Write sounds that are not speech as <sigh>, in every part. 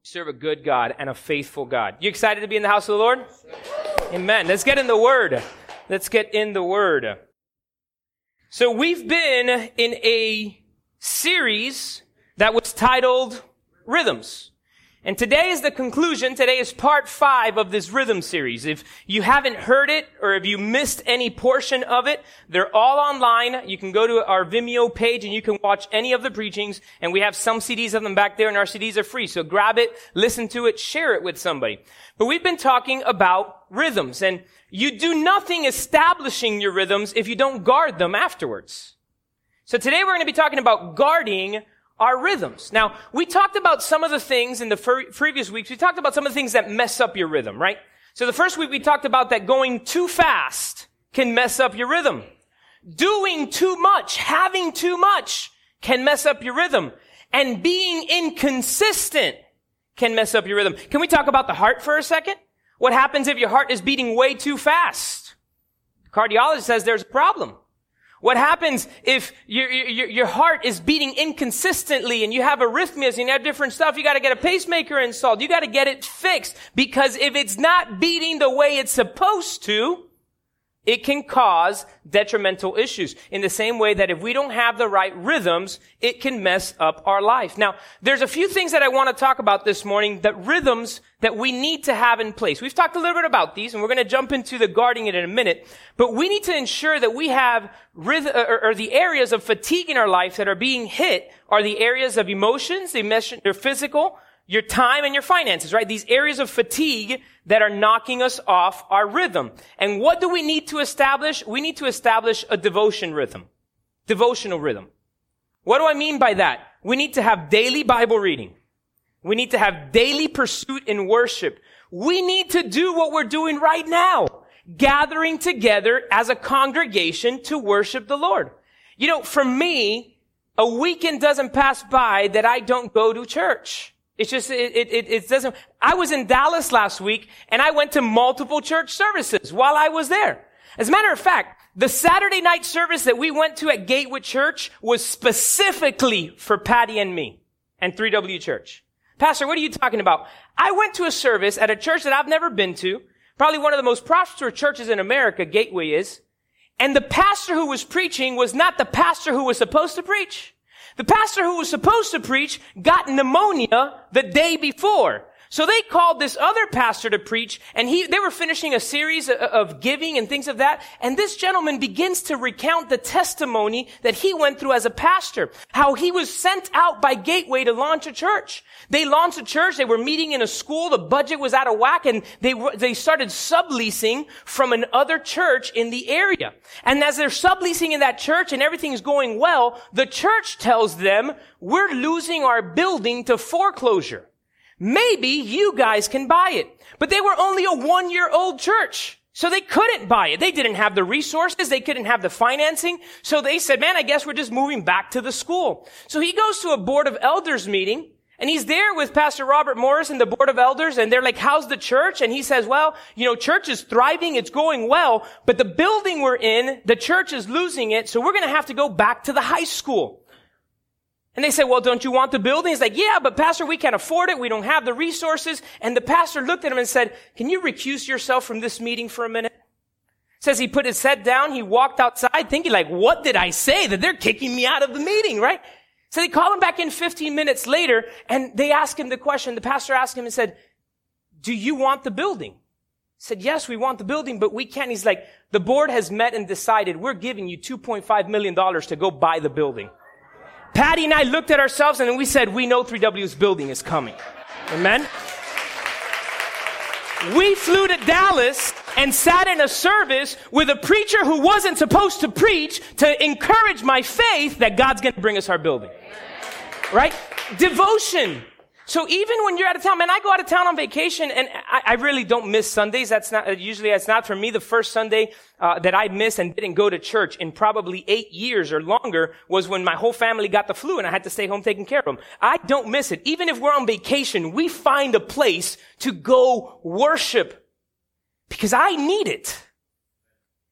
We serve a good God and a faithful God. You excited to be in the house of the Lord? Amen. Let's get in the Word. Let's get in the Word. So we've been in a series that was titled Rhythms. And today is the conclusion. Today is part five of this rhythm series. If you haven't heard it or if you missed any portion of it, they're all online. You can go to our Vimeo page and you can watch any of the preachings. And we have some CDs of them back there and our CDs are free. So grab it, listen to it, share it with somebody. But we've been talking about rhythms and you do nothing establishing your rhythms if you don't guard them afterwards. So today we're going to be talking about guarding our rhythms. Now, we talked about some of the things in the fir- previous weeks. We talked about some of the things that mess up your rhythm, right? So the first week we talked about that going too fast can mess up your rhythm. Doing too much, having too much can mess up your rhythm. And being inconsistent can mess up your rhythm. Can we talk about the heart for a second? What happens if your heart is beating way too fast? cardiologist says there's a problem. What happens if your, your, your, heart is beating inconsistently and you have arrhythmias and you have different stuff? You got to get a pacemaker installed. You got to get it fixed because if it's not beating the way it's supposed to, it can cause detrimental issues in the same way that if we don't have the right rhythms, it can mess up our life. Now, there's a few things that I want to talk about this morning that rhythms that we need to have in place. We've talked a little bit about these and we're going to jump into the guarding it in a minute, but we need to ensure that we have rhythm, uh, or, or the areas of fatigue in our life that are being hit are the areas of emotions, the they're physical, your time and your finances, right? These areas of fatigue that are knocking us off our rhythm. And what do we need to establish? We need to establish a devotion rhythm. Devotional rhythm. What do I mean by that? We need to have daily Bible reading. We need to have daily pursuit in worship. We need to do what we're doing right now. Gathering together as a congregation to worship the Lord. You know, for me, a weekend doesn't pass by that I don't go to church. It's just, it, it, it doesn't, I was in Dallas last week and I went to multiple church services while I was there. As a matter of fact, the Saturday night service that we went to at Gateway Church was specifically for Patty and me and 3W Church. Pastor, what are you talking about? I went to a service at a church that I've never been to, probably one of the most prosperous churches in America, Gateway is, and the pastor who was preaching was not the pastor who was supposed to preach. The pastor who was supposed to preach got pneumonia the day before. So they called this other pastor to preach and he, they were finishing a series of giving and things of that. And this gentleman begins to recount the testimony that he went through as a pastor. How he was sent out by Gateway to launch a church. They launched a church. They were meeting in a school. The budget was out of whack and they, they started subleasing from another church in the area. And as they're subleasing in that church and everything's going well, the church tells them, we're losing our building to foreclosure. Maybe you guys can buy it. But they were only a one year old church. So they couldn't buy it. They didn't have the resources. They couldn't have the financing. So they said, man, I guess we're just moving back to the school. So he goes to a board of elders meeting and he's there with Pastor Robert Morris and the board of elders and they're like, how's the church? And he says, well, you know, church is thriving. It's going well, but the building we're in, the church is losing it. So we're going to have to go back to the high school. And they said, well, don't you want the building? He's like, yeah, but pastor, we can't afford it. We don't have the resources. And the pastor looked at him and said, can you recuse yourself from this meeting for a minute? Says he put his head down. He walked outside thinking like, what did I say that they're kicking me out of the meeting, right? So they call him back in 15 minutes later and they ask him the question. The pastor asked him and said, do you want the building? He said, yes, we want the building, but we can't. He's like, the board has met and decided we're giving you $2.5 million to go buy the building. Patty and I looked at ourselves and we said, we know 3W's building is coming. Amen? We flew to Dallas and sat in a service with a preacher who wasn't supposed to preach to encourage my faith that God's going to bring us our building. Right? Devotion. So even when you're out of town, man, I go out of town on vacation and I, I really don't miss Sundays. That's not, usually that's not for me. The first Sunday uh, that I missed and didn't go to church in probably eight years or longer was when my whole family got the flu and I had to stay home taking care of them. I don't miss it. Even if we're on vacation, we find a place to go worship because I need it.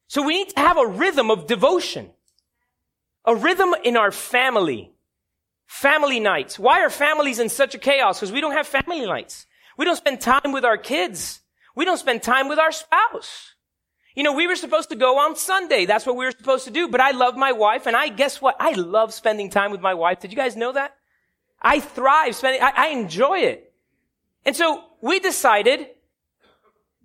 So we need to have a rhythm of devotion, a rhythm in our family. Family nights. Why are families in such a chaos? Because we don't have family nights. We don't spend time with our kids. We don't spend time with our spouse. You know, we were supposed to go on Sunday. That's what we were supposed to do. But I love my wife and I, guess what? I love spending time with my wife. Did you guys know that? I thrive spending, I, I enjoy it. And so we decided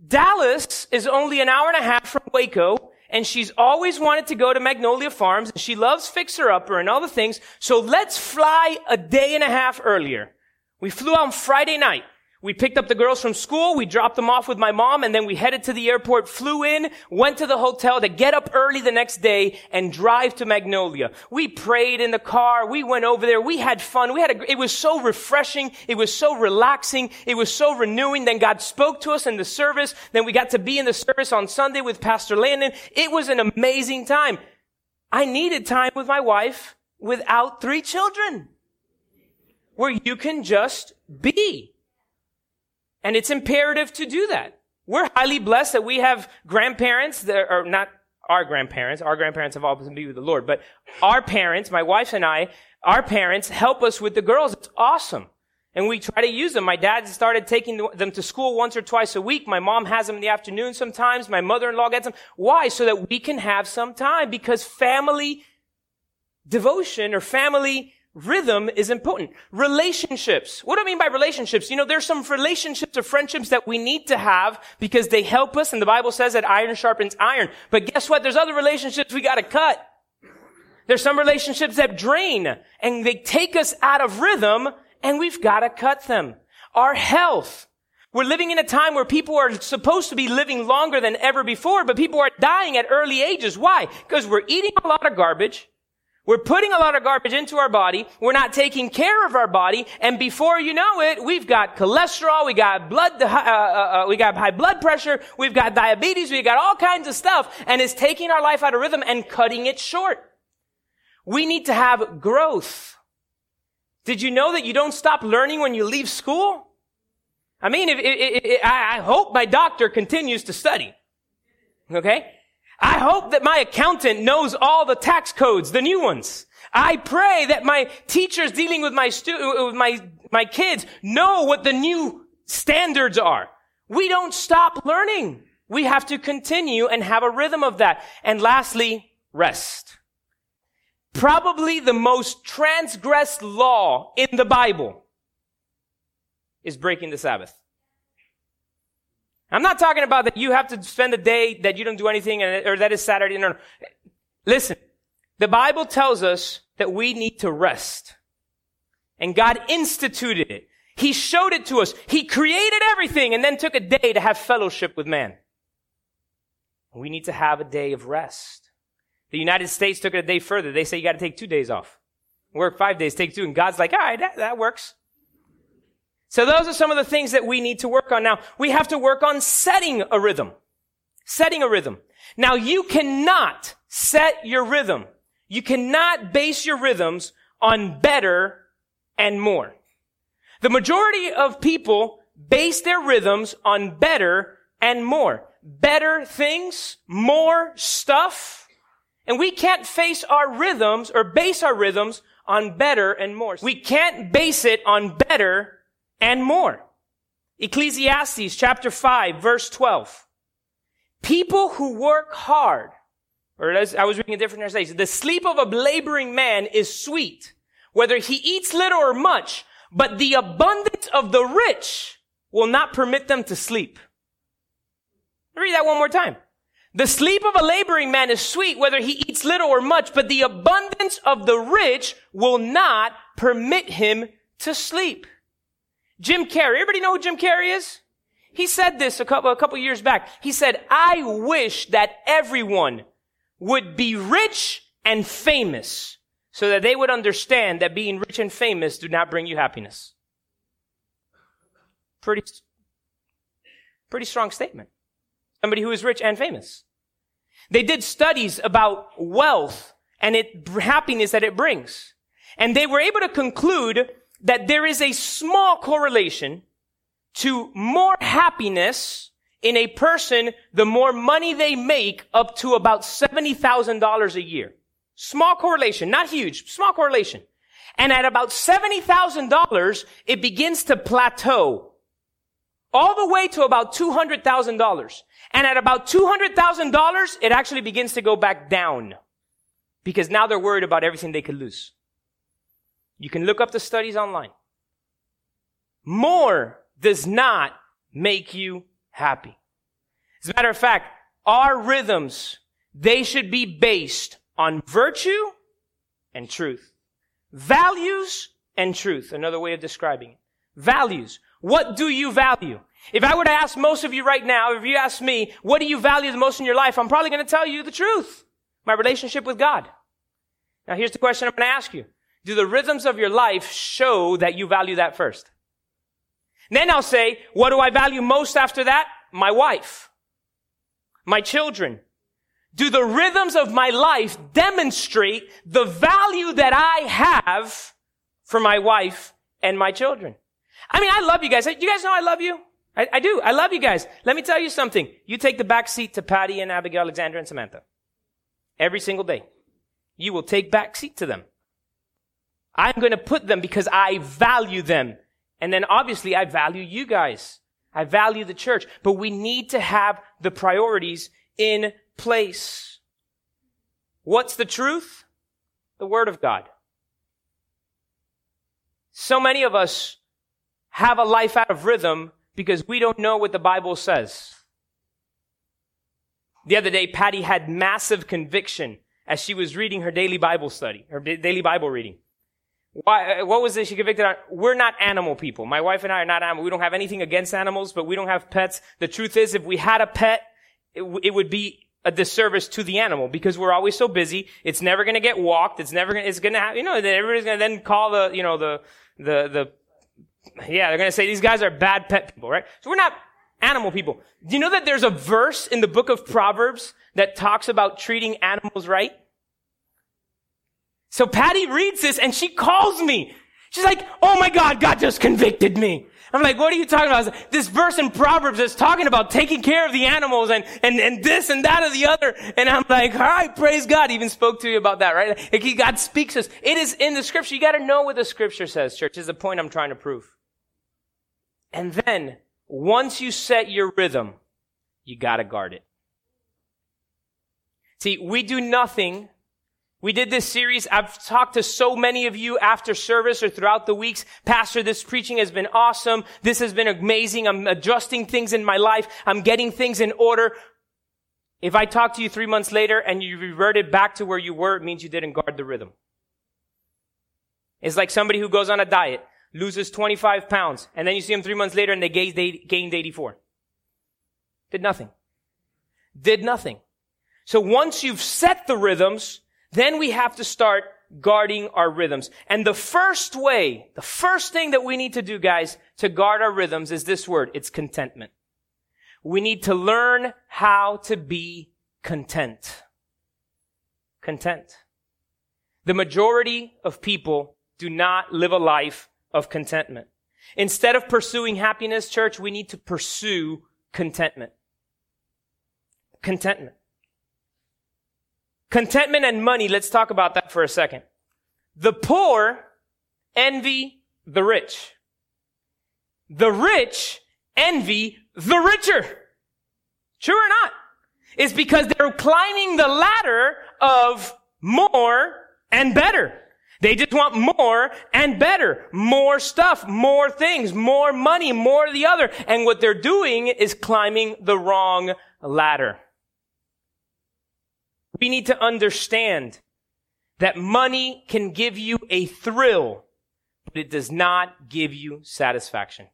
Dallas is only an hour and a half from Waco and she's always wanted to go to Magnolia Farms she loves Fixer Upper and all the things. So let's fly a day and a half earlier. We flew on Friday night. We picked up the girls from school, we dropped them off with my mom, and then we headed to the airport, flew in, went to the hotel to get up early the next day and drive to Magnolia. We prayed in the car, we went over there, we had fun, we had a, it was so refreshing, it was so relaxing, it was so renewing. Then God spoke to us in the service, then we got to be in the service on Sunday with Pastor Landon. It was an amazing time. I needed time with my wife without three children. Where you can just be. And it's imperative to do that. We're highly blessed that we have grandparents that are not our grandparents. Our grandparents have all been be with the Lord, but our parents, my wife and I, our parents help us with the girls. It's awesome. And we try to use them. My dad started taking them to school once or twice a week. My mom has them in the afternoon sometimes. My mother-in-law gets them. Why? So that we can have some time because family devotion or family Rhythm is important. Relationships. What do I mean by relationships? You know, there's some relationships or friendships that we need to have because they help us and the Bible says that iron sharpens iron. But guess what? There's other relationships we gotta cut. There's some relationships that drain and they take us out of rhythm and we've gotta cut them. Our health. We're living in a time where people are supposed to be living longer than ever before, but people are dying at early ages. Why? Because we're eating a lot of garbage. We're putting a lot of garbage into our body. We're not taking care of our body. And before you know it, we've got cholesterol. We got blood, uh, uh, uh, we got high blood pressure. We've got diabetes. We've got all kinds of stuff. And it's taking our life out of rhythm and cutting it short. We need to have growth. Did you know that you don't stop learning when you leave school? I mean, if, if, if, I hope my doctor continues to study. Okay? I hope that my accountant knows all the tax codes, the new ones. I pray that my teachers dealing with my stu- uh, with my, my kids know what the new standards are. We don't stop learning. We have to continue and have a rhythm of that. And lastly, rest. Probably the most transgressed law in the Bible is breaking the Sabbath. I'm not talking about that you have to spend a day that you don't do anything or that is Saturday. No, no. Listen, the Bible tells us that we need to rest. And God instituted it. He showed it to us. He created everything and then took a day to have fellowship with man. We need to have a day of rest. The United States took it a day further. They say you got to take two days off. Work five days, take two. And God's like, all right, that, that works. So those are some of the things that we need to work on. Now, we have to work on setting a rhythm. Setting a rhythm. Now, you cannot set your rhythm. You cannot base your rhythms on better and more. The majority of people base their rhythms on better and more. Better things, more stuff. And we can't face our rhythms or base our rhythms on better and more. We can't base it on better and more. Ecclesiastes chapter 5 verse 12. People who work hard, or as I was reading a different translation, the sleep of a laboring man is sweet, whether he eats little or much, but the abundance of the rich will not permit them to sleep. Read that one more time. The sleep of a laboring man is sweet, whether he eats little or much, but the abundance of the rich will not permit him to sleep. Jim Carrey. Everybody know who Jim Carrey is? He said this a couple, a couple years back. He said, I wish that everyone would be rich and famous so that they would understand that being rich and famous do not bring you happiness. Pretty, pretty strong statement. Somebody who is rich and famous. They did studies about wealth and it, happiness that it brings. And they were able to conclude that there is a small correlation to more happiness in a person the more money they make up to about $70,000 a year. Small correlation, not huge, small correlation. And at about $70,000, it begins to plateau. All the way to about $200,000. And at about $200,000, it actually begins to go back down. Because now they're worried about everything they could lose. You can look up the studies online. More does not make you happy. As a matter of fact, our rhythms, they should be based on virtue and truth. Values and truth. Another way of describing it. Values. What do you value? If I were to ask most of you right now, if you ask me, what do you value the most in your life? I'm probably going to tell you the truth. My relationship with God. Now here's the question I'm going to ask you. Do the rhythms of your life show that you value that first? then I'll say, what do I value most after that? My wife. My children. Do the rhythms of my life demonstrate the value that I have for my wife and my children? I mean, I love you guys. You guys know I love you. I, I, do. I love you guys. Let me tell you something. You take the back seat to Patty and Abigail, Alexandra, and Samantha. Every single day. You will take back seat to them. I'm going to put them because I value them. And then obviously I value you guys. I value the church, but we need to have the priorities in place. What's the truth? The Word of God. So many of us have a life out of rhythm because we don't know what the Bible says. The other day, Patty had massive conviction as she was reading her daily Bible study, her daily Bible reading. Why, uh, what was it she convicted on? We're not animal people. My wife and I are not animal. We don't have anything against animals, but we don't have pets. The truth is, if we had a pet, it, w- it would be a disservice to the animal because we're always so busy. It's never going to get walked. It's never going to, it's going to have, you know, everybody's going to then call the, you know, the, the, the, yeah, they're going to say these guys are bad pet people, right? So we're not animal people. Do you know that there's a verse in the book of Proverbs that talks about treating animals right? So Patty reads this and she calls me. She's like, oh my God, God just convicted me. I'm like, what are you talking about? This verse in Proverbs is talking about taking care of the animals and, and, and this and that or the other. And I'm like, all right, praise God. Even spoke to you about that, right? Like, God speaks us. It is in the scripture. You got to know what the scripture says, church, is the point I'm trying to prove. And then once you set your rhythm, you got to guard it. See, we do nothing we did this series. I've talked to so many of you after service or throughout the weeks. Pastor, this preaching has been awesome. This has been amazing. I'm adjusting things in my life. I'm getting things in order. If I talk to you three months later and you reverted back to where you were, it means you didn't guard the rhythm. It's like somebody who goes on a diet, loses 25 pounds, and then you see them three months later and they gained 84. Did nothing. Did nothing. So once you've set the rhythms, then we have to start guarding our rhythms. And the first way, the first thing that we need to do, guys, to guard our rhythms is this word. It's contentment. We need to learn how to be content. Content. The majority of people do not live a life of contentment. Instead of pursuing happiness, church, we need to pursue contentment. Contentment. Contentment and money, let's talk about that for a second. The poor envy the rich. The rich envy the richer. True or not? It's because they're climbing the ladder of more and better. They just want more and better. More stuff, more things, more money, more of the other. And what they're doing is climbing the wrong ladder. We need to understand that money can give you a thrill, but it does not give you satisfaction.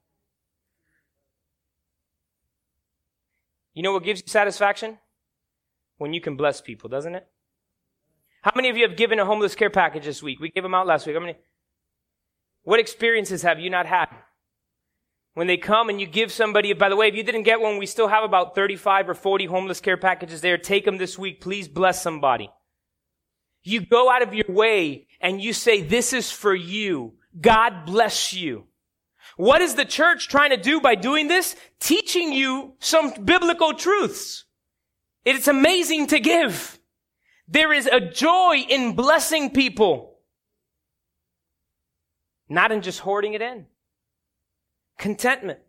You know what gives you satisfaction? When you can bless people, doesn't it? How many of you have given a homeless care package this week? We gave them out last week. How many? What experiences have you not had? When they come and you give somebody, by the way, if you didn't get one, we still have about 35 or 40 homeless care packages there. Take them this week. Please bless somebody. You go out of your way and you say, this is for you. God bless you. What is the church trying to do by doing this? Teaching you some biblical truths. It's amazing to give. There is a joy in blessing people. not in just hoarding it in. Contentment.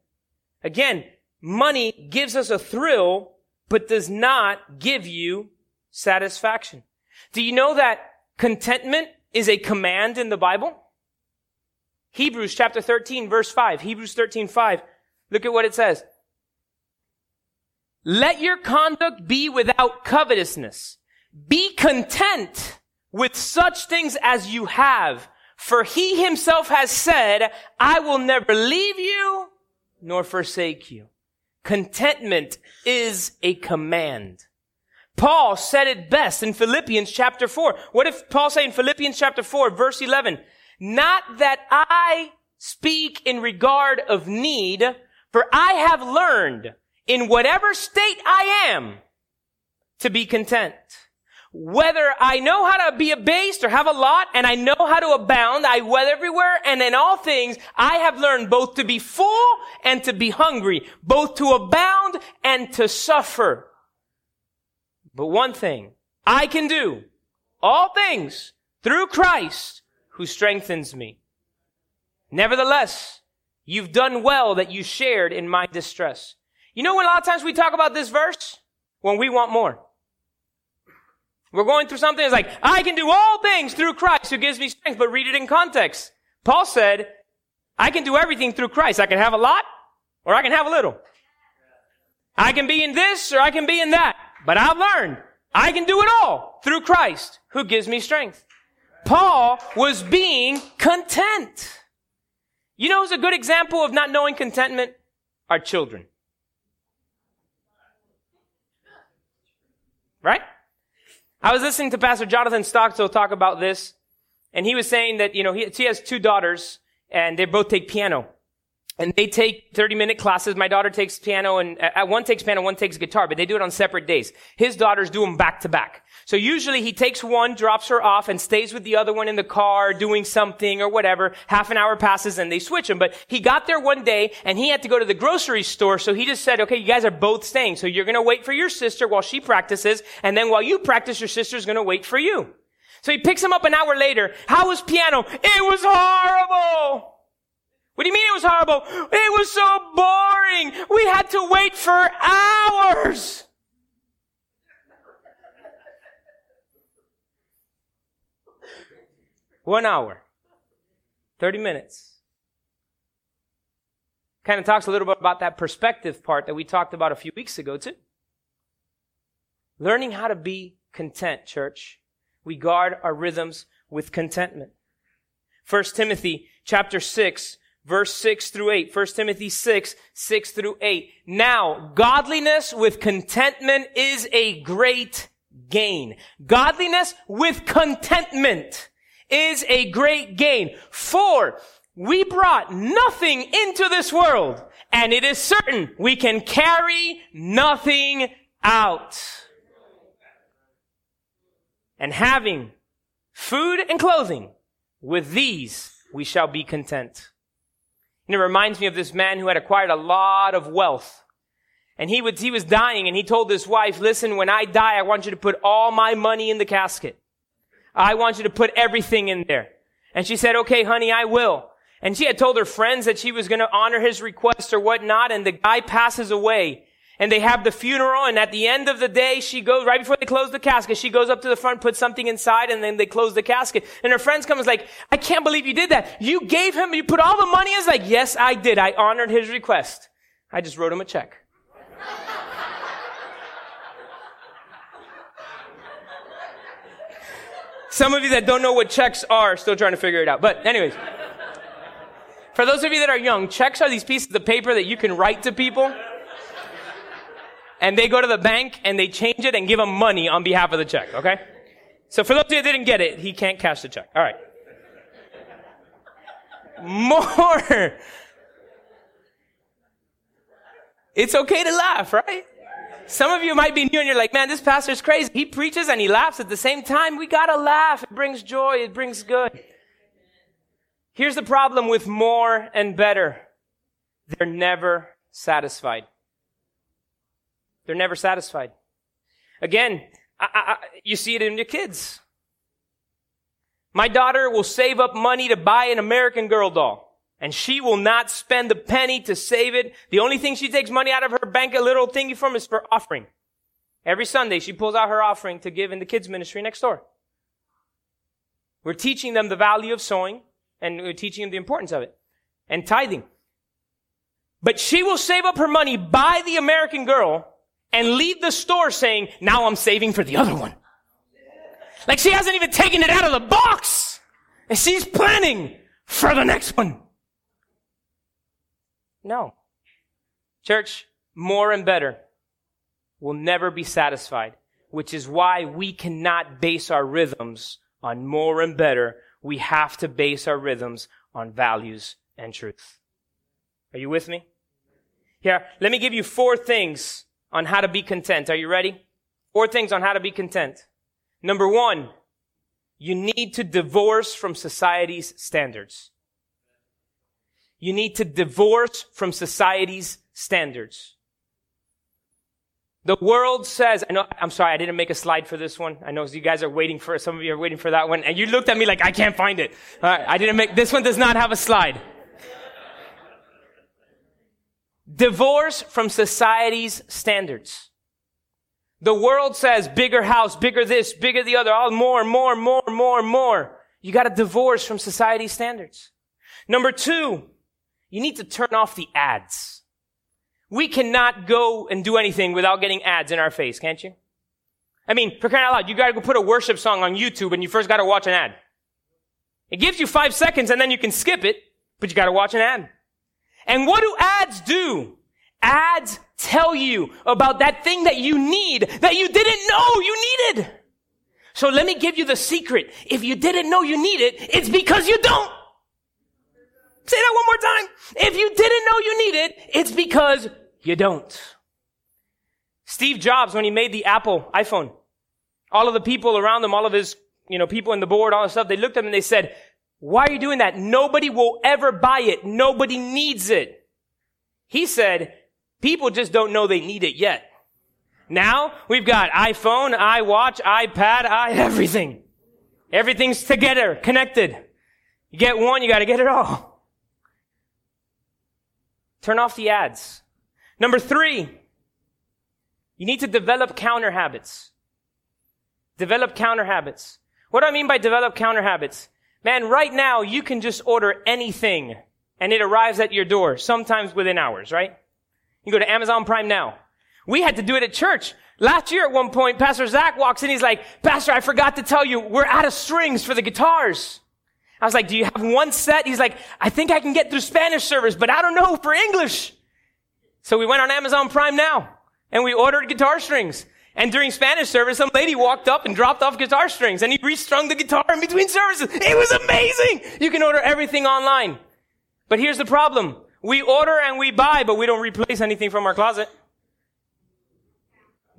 Again, money gives us a thrill, but does not give you satisfaction. Do you know that contentment is a command in the Bible? Hebrews chapter 13 verse 5. Hebrews 13 5. Look at what it says. Let your conduct be without covetousness. Be content with such things as you have. For he himself has said, I will never leave you nor forsake you. Contentment is a command. Paul said it best in Philippians chapter 4. What if Paul say in Philippians chapter 4 verse 11, not that I speak in regard of need, for I have learned in whatever state I am to be content. Whether I know how to be abased or have a lot and I know how to abound, I weather everywhere and in all things I have learned both to be full and to be hungry, both to abound and to suffer. But one thing I can do, all things through Christ who strengthens me. Nevertheless, you've done well that you shared in my distress. You know when a lot of times we talk about this verse? When we want more. We're going through something that's like, I can do all things through Christ who gives me strength, but read it in context. Paul said, I can do everything through Christ. I can have a lot or I can have a little. I can be in this or I can be in that. But I've learned I can do it all through Christ who gives me strength. Paul was being content. You know who's a good example of not knowing contentment? Our children. Right? I was listening to Pastor Jonathan Stockstill talk about this, and he was saying that, you know, he, he has two daughters, and they both take piano. And they take 30 minute classes. My daughter takes piano and uh, one takes piano, one takes guitar, but they do it on separate days. His daughters do them back to back. So usually he takes one, drops her off, and stays with the other one in the car doing something or whatever. Half an hour passes and they switch them. But he got there one day and he had to go to the grocery store. So he just said, okay, you guys are both staying. So you're going to wait for your sister while she practices. And then while you practice, your sister's going to wait for you. So he picks him up an hour later. How was piano? It was horrible. What do you mean it was horrible? It was so boring. We had to wait for hours. One hour. 30 minutes. Kind of talks a little bit about that perspective part that we talked about a few weeks ago, too. Learning how to be content, church. We guard our rhythms with contentment. 1 Timothy chapter 6 verse 6 through 8. 1 Timothy 6, 6 through 8. Now, godliness with contentment is a great gain. Godliness with contentment is a great gain. For we brought nothing into this world, and it is certain we can carry nothing out. And having food and clothing, with these we shall be content. And it reminds me of this man who had acquired a lot of wealth. And he he was dying and he told his wife, listen, when I die, I want you to put all my money in the casket. I want you to put everything in there. And she said, okay, honey, I will. And she had told her friends that she was going to honor his request or whatnot. And the guy passes away and they have the funeral and at the end of the day she goes right before they close the casket she goes up to the front puts something inside and then they close the casket and her friends come and is like i can't believe you did that you gave him you put all the money in like yes i did i honored his request i just wrote him a check some of you that don't know what checks are still trying to figure it out but anyways for those of you that are young checks are these pieces of paper that you can write to people and they go to the bank and they change it and give them money on behalf of the check, okay? So for those of you that didn't get it, he can't cash the check. All right. More. <laughs> It's okay to laugh, right? Some of you might be new and you're like, man, this pastor's crazy. He preaches and he laughs at the same time. We gotta laugh. It brings joy. It brings good. Here's the problem with more and better. They're never satisfied. They're never satisfied. Again, I, I, you see it in your kids. My daughter will save up money to buy an American Girl doll. And she will not spend a penny to save it. The only thing she takes money out of her bank, a little thingy from, is for offering. Every Sunday, she pulls out her offering to give in the kids ministry next door. We're teaching them the value of sowing, and we're teaching them the importance of it. And tithing. But she will save up her money, buy the American Girl, and leave the store saying, now I'm saving for the other one. Like she hasn't even taken it out of the box. And she's planning for the next one. No. Church, more and better will never be satisfied, which is why we cannot base our rhythms on more and better. We have to base our rhythms on values and truth. Are you with me? Here, let me give you four things on how to be content. Are you ready? Four things on how to be content. Number one, you need to divorce from society's standards. You need to divorce from society's standards. The world says, I know, I'm sorry, I didn't make a slide for this one. I know you guys are waiting for, some of you are waiting for that one, and you looked at me like, I can't find it. I didn't make, this one does not have a slide. Divorce from society's standards. The world says bigger house, bigger this, bigger the other, all more, more, more, more, more. You got to divorce from society's standards. Number two, you need to turn off the ads. We cannot go and do anything without getting ads in our face, can't you? I mean, for crying out loud, you gotta go put a worship song on YouTube and you first gotta watch an ad. It gives you five seconds and then you can skip it, but you gotta watch an ad. And what do ads do? Ads tell you about that thing that you need that you didn't know you needed. So let me give you the secret. If you didn't know you need it, it's because you don't. Say that one more time. If you didn't know you need it, it's because you don't. Steve Jobs, when he made the Apple iPhone, all of the people around him, all of his, you know, people in the board, all the stuff, they looked at him and they said, why are you doing that? Nobody will ever buy it. Nobody needs it. He said, people just don't know they need it yet. Now we've got iPhone, iWatch, iPad, i everything. Everything's together, connected. You get one, you gotta get it all. Turn off the ads. Number three, you need to develop counter habits. Develop counter habits. What do I mean by develop counter habits? Man, right now you can just order anything and it arrives at your door, sometimes within hours, right? You go to Amazon Prime now. We had to do it at church. Last year at one point, Pastor Zach walks in, he's like, Pastor, I forgot to tell you, we're out of strings for the guitars. I was like, do you have one set? He's like, I think I can get through Spanish service, but I don't know for English. So we went on Amazon Prime now and we ordered guitar strings. And during Spanish service, some lady walked up and dropped off guitar strings and he restrung the guitar in between services. It was amazing. You can order everything online. But here's the problem. We order and we buy, but we don't replace anything from our closet.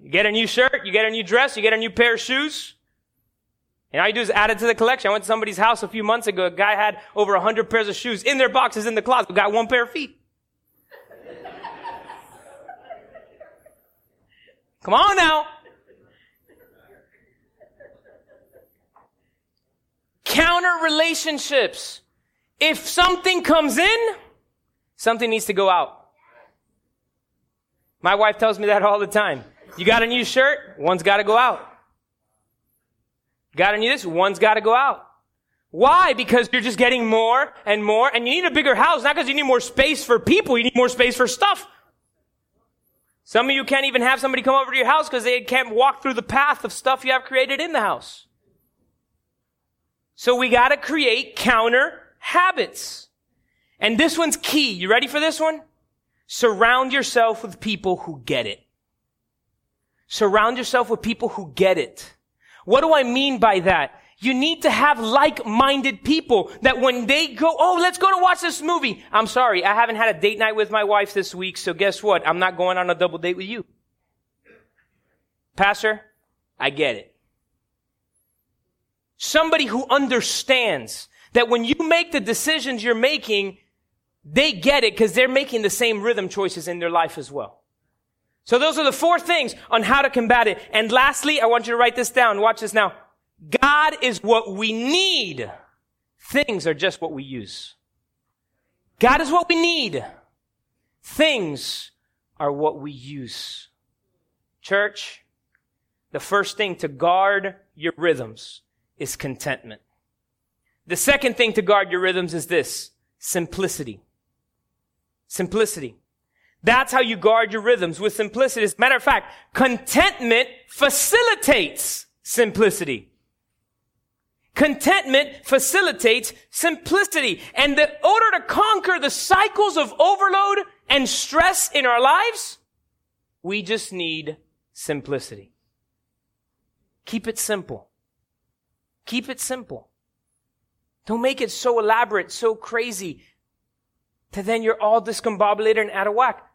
You get a new shirt, you get a new dress, you get a new pair of shoes. And all you do is add it to the collection. I went to somebody's house a few months ago. A guy had over a hundred pairs of shoes in their boxes in the closet. Got one pair of feet. Come on now. Counter relationships. If something comes in, something needs to go out. My wife tells me that all the time. You got a new shirt? One's got to go out. Got to need this? One's got to go out. Why? Because you're just getting more and more, and you need a bigger house, not because you need more space for people, you need more space for stuff. Some of you can't even have somebody come over to your house because they can't walk through the path of stuff you have created in the house. So we gotta create counter habits. And this one's key. You ready for this one? Surround yourself with people who get it. Surround yourself with people who get it. What do I mean by that? You need to have like-minded people that when they go, oh, let's go to watch this movie. I'm sorry, I haven't had a date night with my wife this week, so guess what? I'm not going on a double date with you. Pastor, I get it. Somebody who understands that when you make the decisions you're making, they get it because they're making the same rhythm choices in their life as well. So those are the four things on how to combat it. And lastly, I want you to write this down. Watch this now. God is what we need. Things are just what we use. God is what we need. Things are what we use. Church, the first thing to guard your rhythms is contentment. The second thing to guard your rhythms is this, simplicity. Simplicity. That's how you guard your rhythms with simplicity. As a matter of fact, contentment facilitates simplicity. Contentment facilitates simplicity. And the order to conquer the cycles of overload and stress in our lives, we just need simplicity. Keep it simple. Keep it simple. Don't make it so elaborate, so crazy, that then you're all discombobulated and out of whack.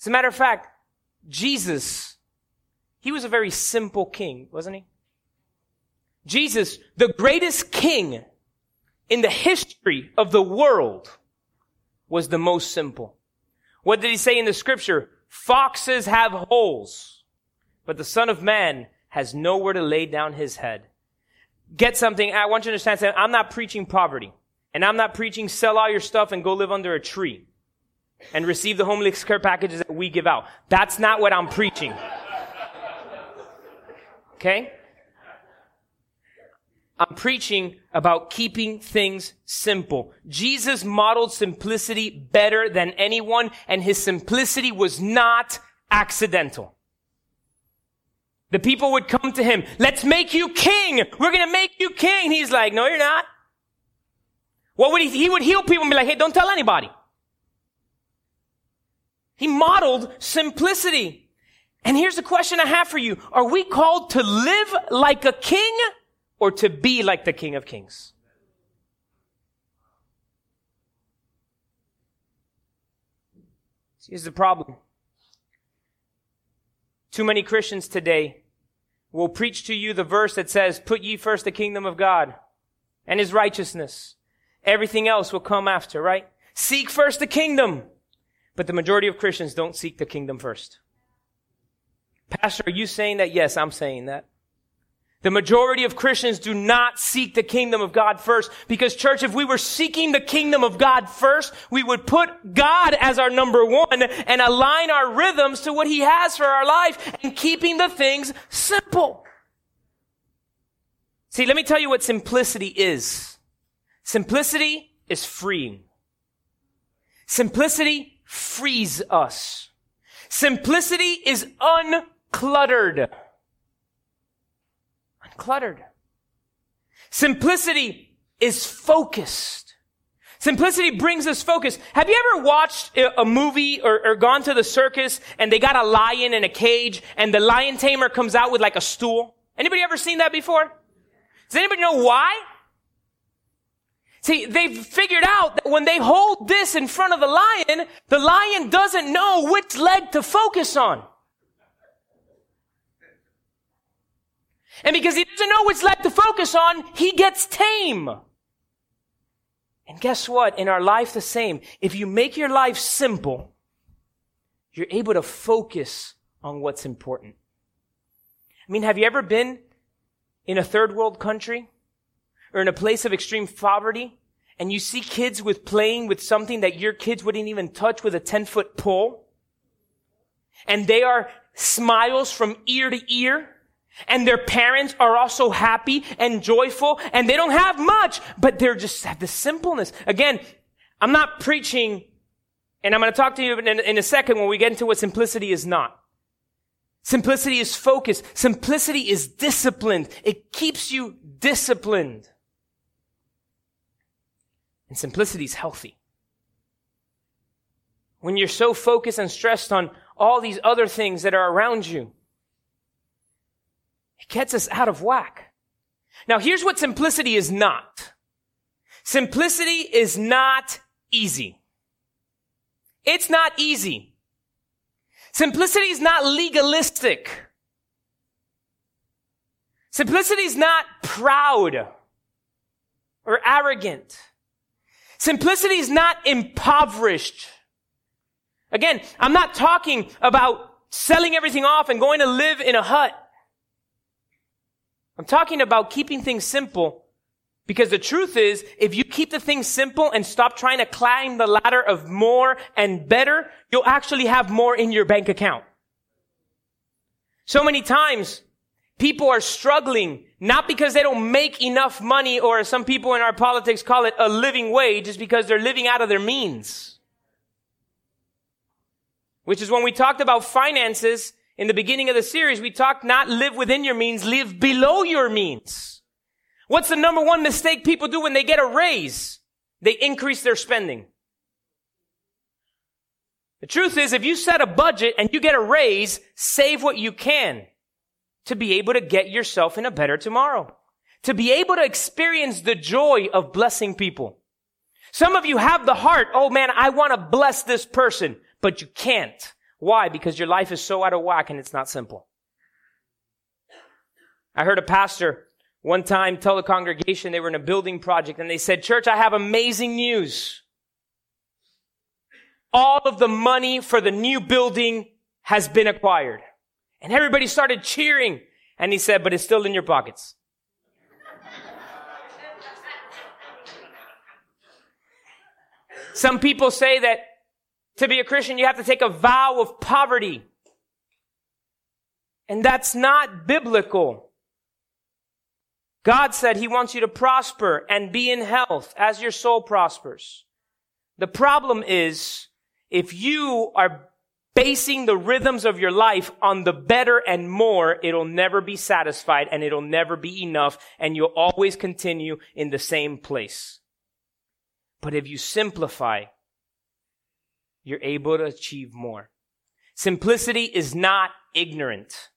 As a matter of fact, Jesus, he was a very simple king, wasn't he? Jesus, the greatest king in the history of the world, was the most simple. What did he say in the scripture? Foxes have holes, but the son of man has nowhere to lay down his head. Get something. I want you to understand. I'm not preaching poverty. And I'm not preaching sell all your stuff and go live under a tree and receive the homeless care packages that we give out. That's not what I'm preaching. Okay? I'm preaching about keeping things simple. Jesus modeled simplicity better than anyone, and his simplicity was not accidental. The people would come to him, let's make you king. We're going to make you king. He's like, no, you're not. What would he, he would heal people and be like, hey, don't tell anybody. He modeled simplicity. And here's the question I have for you. Are we called to live like a king or to be like the King of Kings. Here's the problem. Too many Christians today will preach to you the verse that says, put ye first the kingdom of God and his righteousness. Everything else will come after, right? Seek first the kingdom. But the majority of Christians don't seek the kingdom first. Pastor, are you saying that? Yes, I'm saying that. The majority of Christians do not seek the kingdom of God first because church, if we were seeking the kingdom of God first, we would put God as our number one and align our rhythms to what he has for our life and keeping the things simple. See, let me tell you what simplicity is. Simplicity is freeing. Simplicity frees us. Simplicity is uncluttered Uncluttered. Simplicity is focused. Simplicity brings us focus. Have you ever watched a movie or, or, gone to the circus and they got a lion in a cage and the lion tamer comes out with like a stool? Anybody ever seen that before? Does anybody know why? See, they've figured out that when they hold this in front of the lion, the lion doesn't know which leg to focus on. And because he doesn't know which leg to focus on, he gets tame. And guess what? In our life, the same. If you make your life simple, you're able to focus on what's important. I mean, have you ever been in a third world country or in a place of extreme poverty and you see kids with playing with something that your kids wouldn't even touch with a 10 foot pole? And they are smiles from ear to ear and their parents are also happy and joyful and they don't have much, but they're just have the simpleness. Again, I'm not preaching and I'm going to talk to you in, in a second when we get into what simplicity is not. Simplicity is focus. Simplicity is disciplined. It keeps you disciplined. And simplicity is healthy. When you're so focused and stressed on all these other things that are around you, it gets us out of whack. Now here's what simplicity is not. Simplicity is not easy. It's not easy. Simplicity is not legalistic. Simplicity is not proud or arrogant. Simplicity is not impoverished. Again, I'm not talking about selling everything off and going to live in a hut I'm talking about keeping things simple because the truth is, if you keep the things simple and stop trying to climb the ladder of more and better, you'll actually have more in your bank account. So many times, people are struggling not because they don't make enough money or some people in our politics call it a living wage, just because they're living out of their means. Which is when we talked about finances in the beginning of the series, we talked not live within your means, live below your means. What's the number one mistake people do when they get a raise? They increase their spending. The truth is, if you set a budget and you get a raise, save what you can to be able to get yourself in a better tomorrow. To be able to experience the joy of blessing people. Some of you have the heart, oh man, I want to bless this person, but you can't. Why? Because your life is so out of whack and it's not simple. I heard a pastor one time tell the congregation they were in a building project and they said, church, I have amazing news. All of the money for the new building has been acquired. And everybody started cheering. And he said, but it's still in your pockets. Some people say that to be a Christian, you have to take a vow of poverty. And that's not biblical. God said he wants you to prosper and be in health as your soul prospers. The problem is if you are basing the rhythms of your life on the better and more, it'll never be satisfied and it'll never be enough and you'll always continue in the same place. But if you simplify, you're able to achieve more. Simplicity is not ignorant.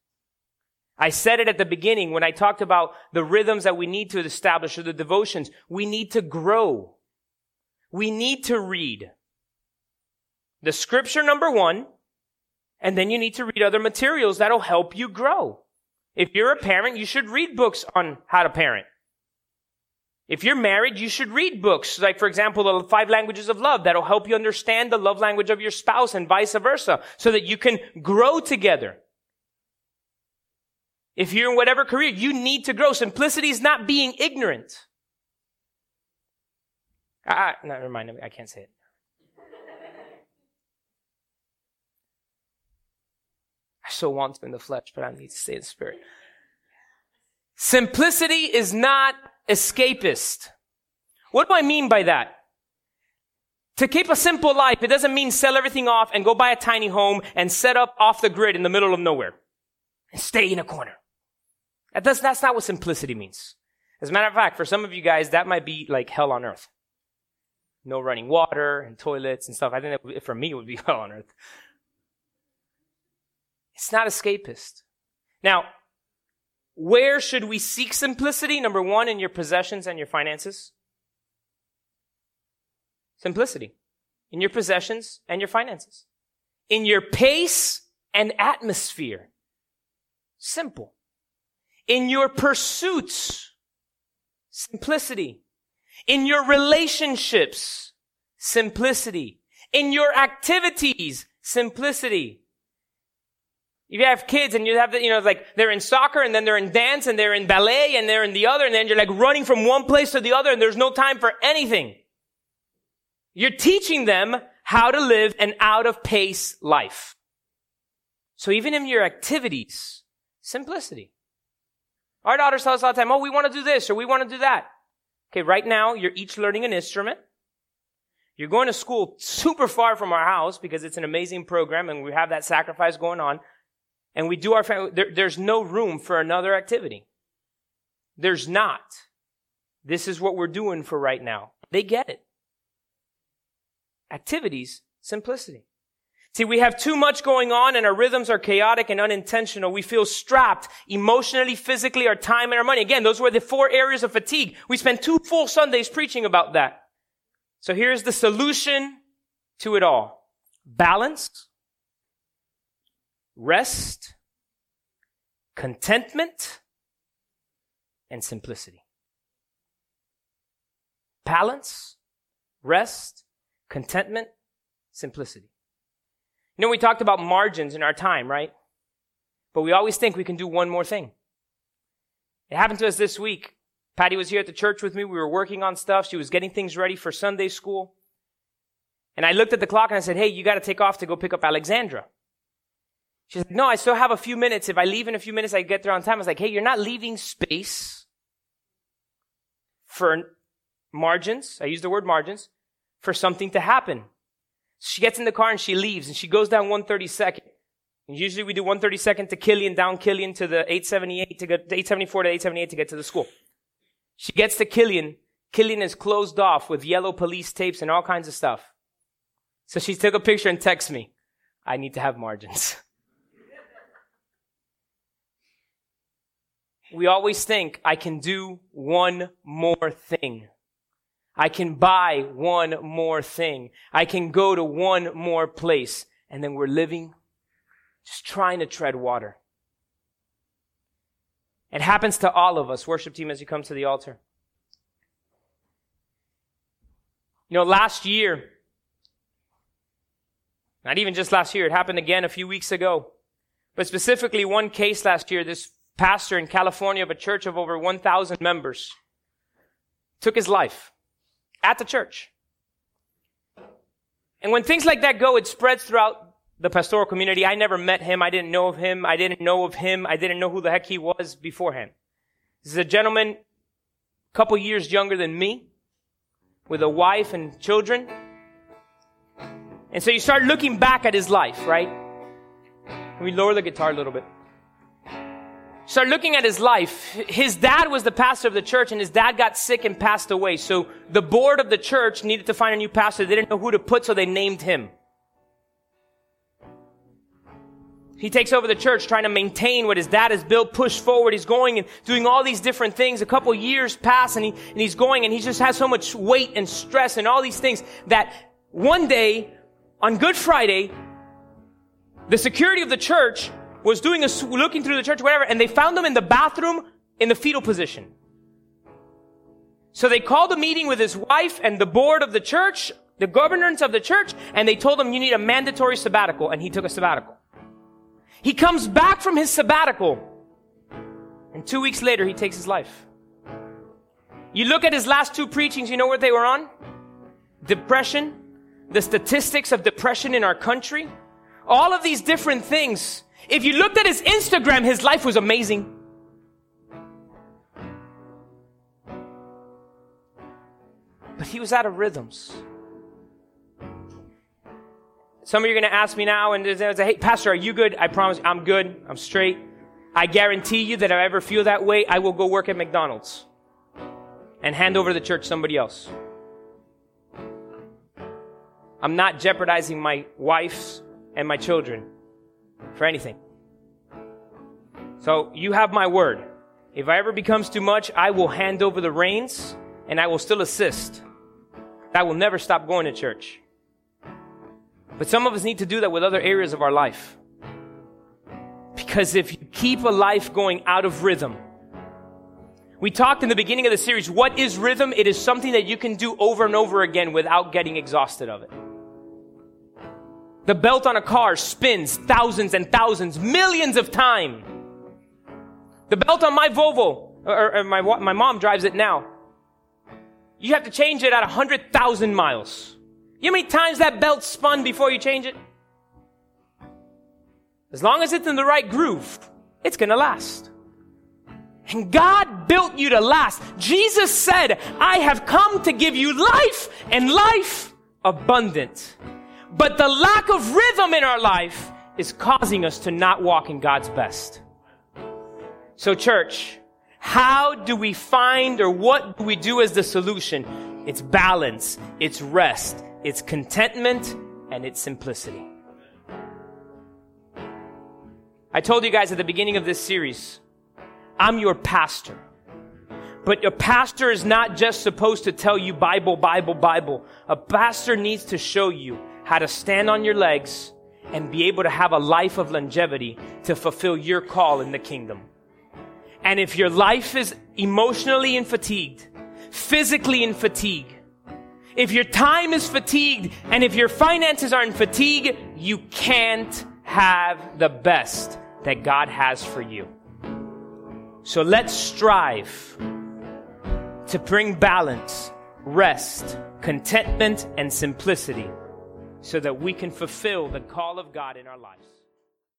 I said it at the beginning when I talked about the rhythms that we need to establish or the devotions. We need to grow. We need to read the scripture number one, and then you need to read other materials that'll help you grow. If you're a parent, you should read books on how to parent. If you're married, you should read books, like for example, the five languages of love that'll help you understand the love language of your spouse and vice versa, so that you can grow together. If you're in whatever career, you need to grow. Simplicity is not being ignorant. Ah, no, never mind. I can't say it. So want to be in the flesh, but I need to stay in spirit. Simplicity is not escapist. What do I mean by that? To keep a simple life, it doesn't mean sell everything off and go buy a tiny home and set up off the grid in the middle of nowhere and stay in a corner. That does, that's not what simplicity means. As a matter of fact, for some of you guys, that might be like hell on earth. No running water and toilets and stuff. I think that for me, it would be <laughs> hell on earth. It's not escapist. Now, where should we seek simplicity? Number one, in your possessions and your finances. Simplicity. In your possessions and your finances. In your pace and atmosphere. Simple. In your pursuits. Simplicity. In your relationships. Simplicity. In your activities. Simplicity. If you have kids and you have, the, you know, like they're in soccer and then they're in dance and they're in ballet and they're in the other and then you're like running from one place to the other and there's no time for anything. You're teaching them how to live an out of pace life. So even in your activities, simplicity. Our daughters tell us all the time, oh, we want to do this or we want to do that. Okay, right now you're each learning an instrument. You're going to school super far from our house because it's an amazing program and we have that sacrifice going on and we do our family, there, there's no room for another activity. There's not. This is what we're doing for right now. They get it. Activities, simplicity. See, we have too much going on and our rhythms are chaotic and unintentional. We feel strapped emotionally, physically, our time and our money. Again, those were the four areas of fatigue. We spent two full Sundays preaching about that. So here's the solution to it all. Balance, rest, contentment, and simplicity. Balance, rest, contentment, simplicity. You know, we talked about margins in our time, right? But we always think we can do one more thing. It happened to us this week. Patty was here at the church with me. We were working on stuff. She was getting things ready for Sunday school. And I looked at the clock and I said, Hey, you got to take off to go pick up Alexandra. She said, No, I still have a few minutes. If I leave in a few minutes, I get there on time. I was like, Hey, you're not leaving space for margins. I use the word margins for something to happen. She gets in the car and she leaves and she goes down 132nd. And usually we do 132nd to Killian, down Killian to the 878 to get, 874 to 878 to get to the school. She gets to Killian. Killian is closed off with yellow police tapes and all kinds of stuff. So she took a picture and texts me. I need to have margins. <laughs> we always think I can do one more thing. I can buy one more thing. I can go to one more place. And then we're living just trying to tread water. It happens to all of us. Worship team, as you come to the altar. You know, last year, not even just last year, it happened again a few weeks ago. But specifically, one case last year, this pastor in California of a church of over 1,000 members took his life at the church. And when things like that go, it spreads throughout the pastoral community. I never met him. I didn't know of him. I didn't know of him. I didn't know who the heck he was beforehand. This is a gentleman, a couple years younger than me, with a wife and children. And so you start looking back at his life, right? Can we lower the guitar a little bit? Start looking at his life. His dad was the pastor of the church and his dad got sick and passed away. So the board of the church needed to find a new pastor. They didn't know who to put, so they named him. He takes over the church trying to maintain what his dad has built, push forward. He's going and doing all these different things. A couple years pass and, he, and he's going and he just has so much weight and stress and all these things that one day on Good Friday, the security of the church was doing a, looking through the church, whatever, and they found him in the bathroom in the fetal position. So they called a meeting with his wife and the board of the church, the governance of the church, and they told him you need a mandatory sabbatical, and he took a sabbatical. He comes back from his sabbatical, and two weeks later he takes his life. You look at his last two preachings, you know what they were on? Depression, the statistics of depression in our country, all of these different things if you looked at his Instagram, his life was amazing. But he was out of rhythms. Some of you are going to ask me now and say, hey, Pastor, are you good? I promise I'm good. I'm straight. I guarantee you that if I ever feel that way, I will go work at McDonald's and hand over the church to somebody else. I'm not jeopardizing my wife's and my children for anything. So you have my word. If I ever becomes too much, I will hand over the reins and I will still assist. I will never stop going to church. But some of us need to do that with other areas of our life. Because if you keep a life going out of rhythm, we talked in the beginning of the series, what is rhythm? It is something that you can do over and over again without getting exhausted of it. The belt on a car spins thousands and thousands, millions of times. The belt on my Volvo, or, or my, my mom drives it now. You have to change it at 100,000 miles. You know how many times that belt spun before you change it? As long as it's in the right groove, it's gonna last. And God built you to last. Jesus said, I have come to give you life and life abundant. But the lack of rhythm in our life is causing us to not walk in God's best. So church, how do we find or what do we do as the solution? It's balance, it's rest, it's contentment, and it's simplicity. I told you guys at the beginning of this series, I'm your pastor. But a pastor is not just supposed to tell you Bible, Bible, Bible. A pastor needs to show you how to stand on your legs and be able to have a life of longevity to fulfill your call in the kingdom. And if your life is emotionally in fatigued, physically in fatigue, if your time is fatigued, and if your finances are in fatigue, you can't have the best that God has for you. So let's strive to bring balance, rest, contentment, and simplicity so that we can fulfill the call of God in our lives.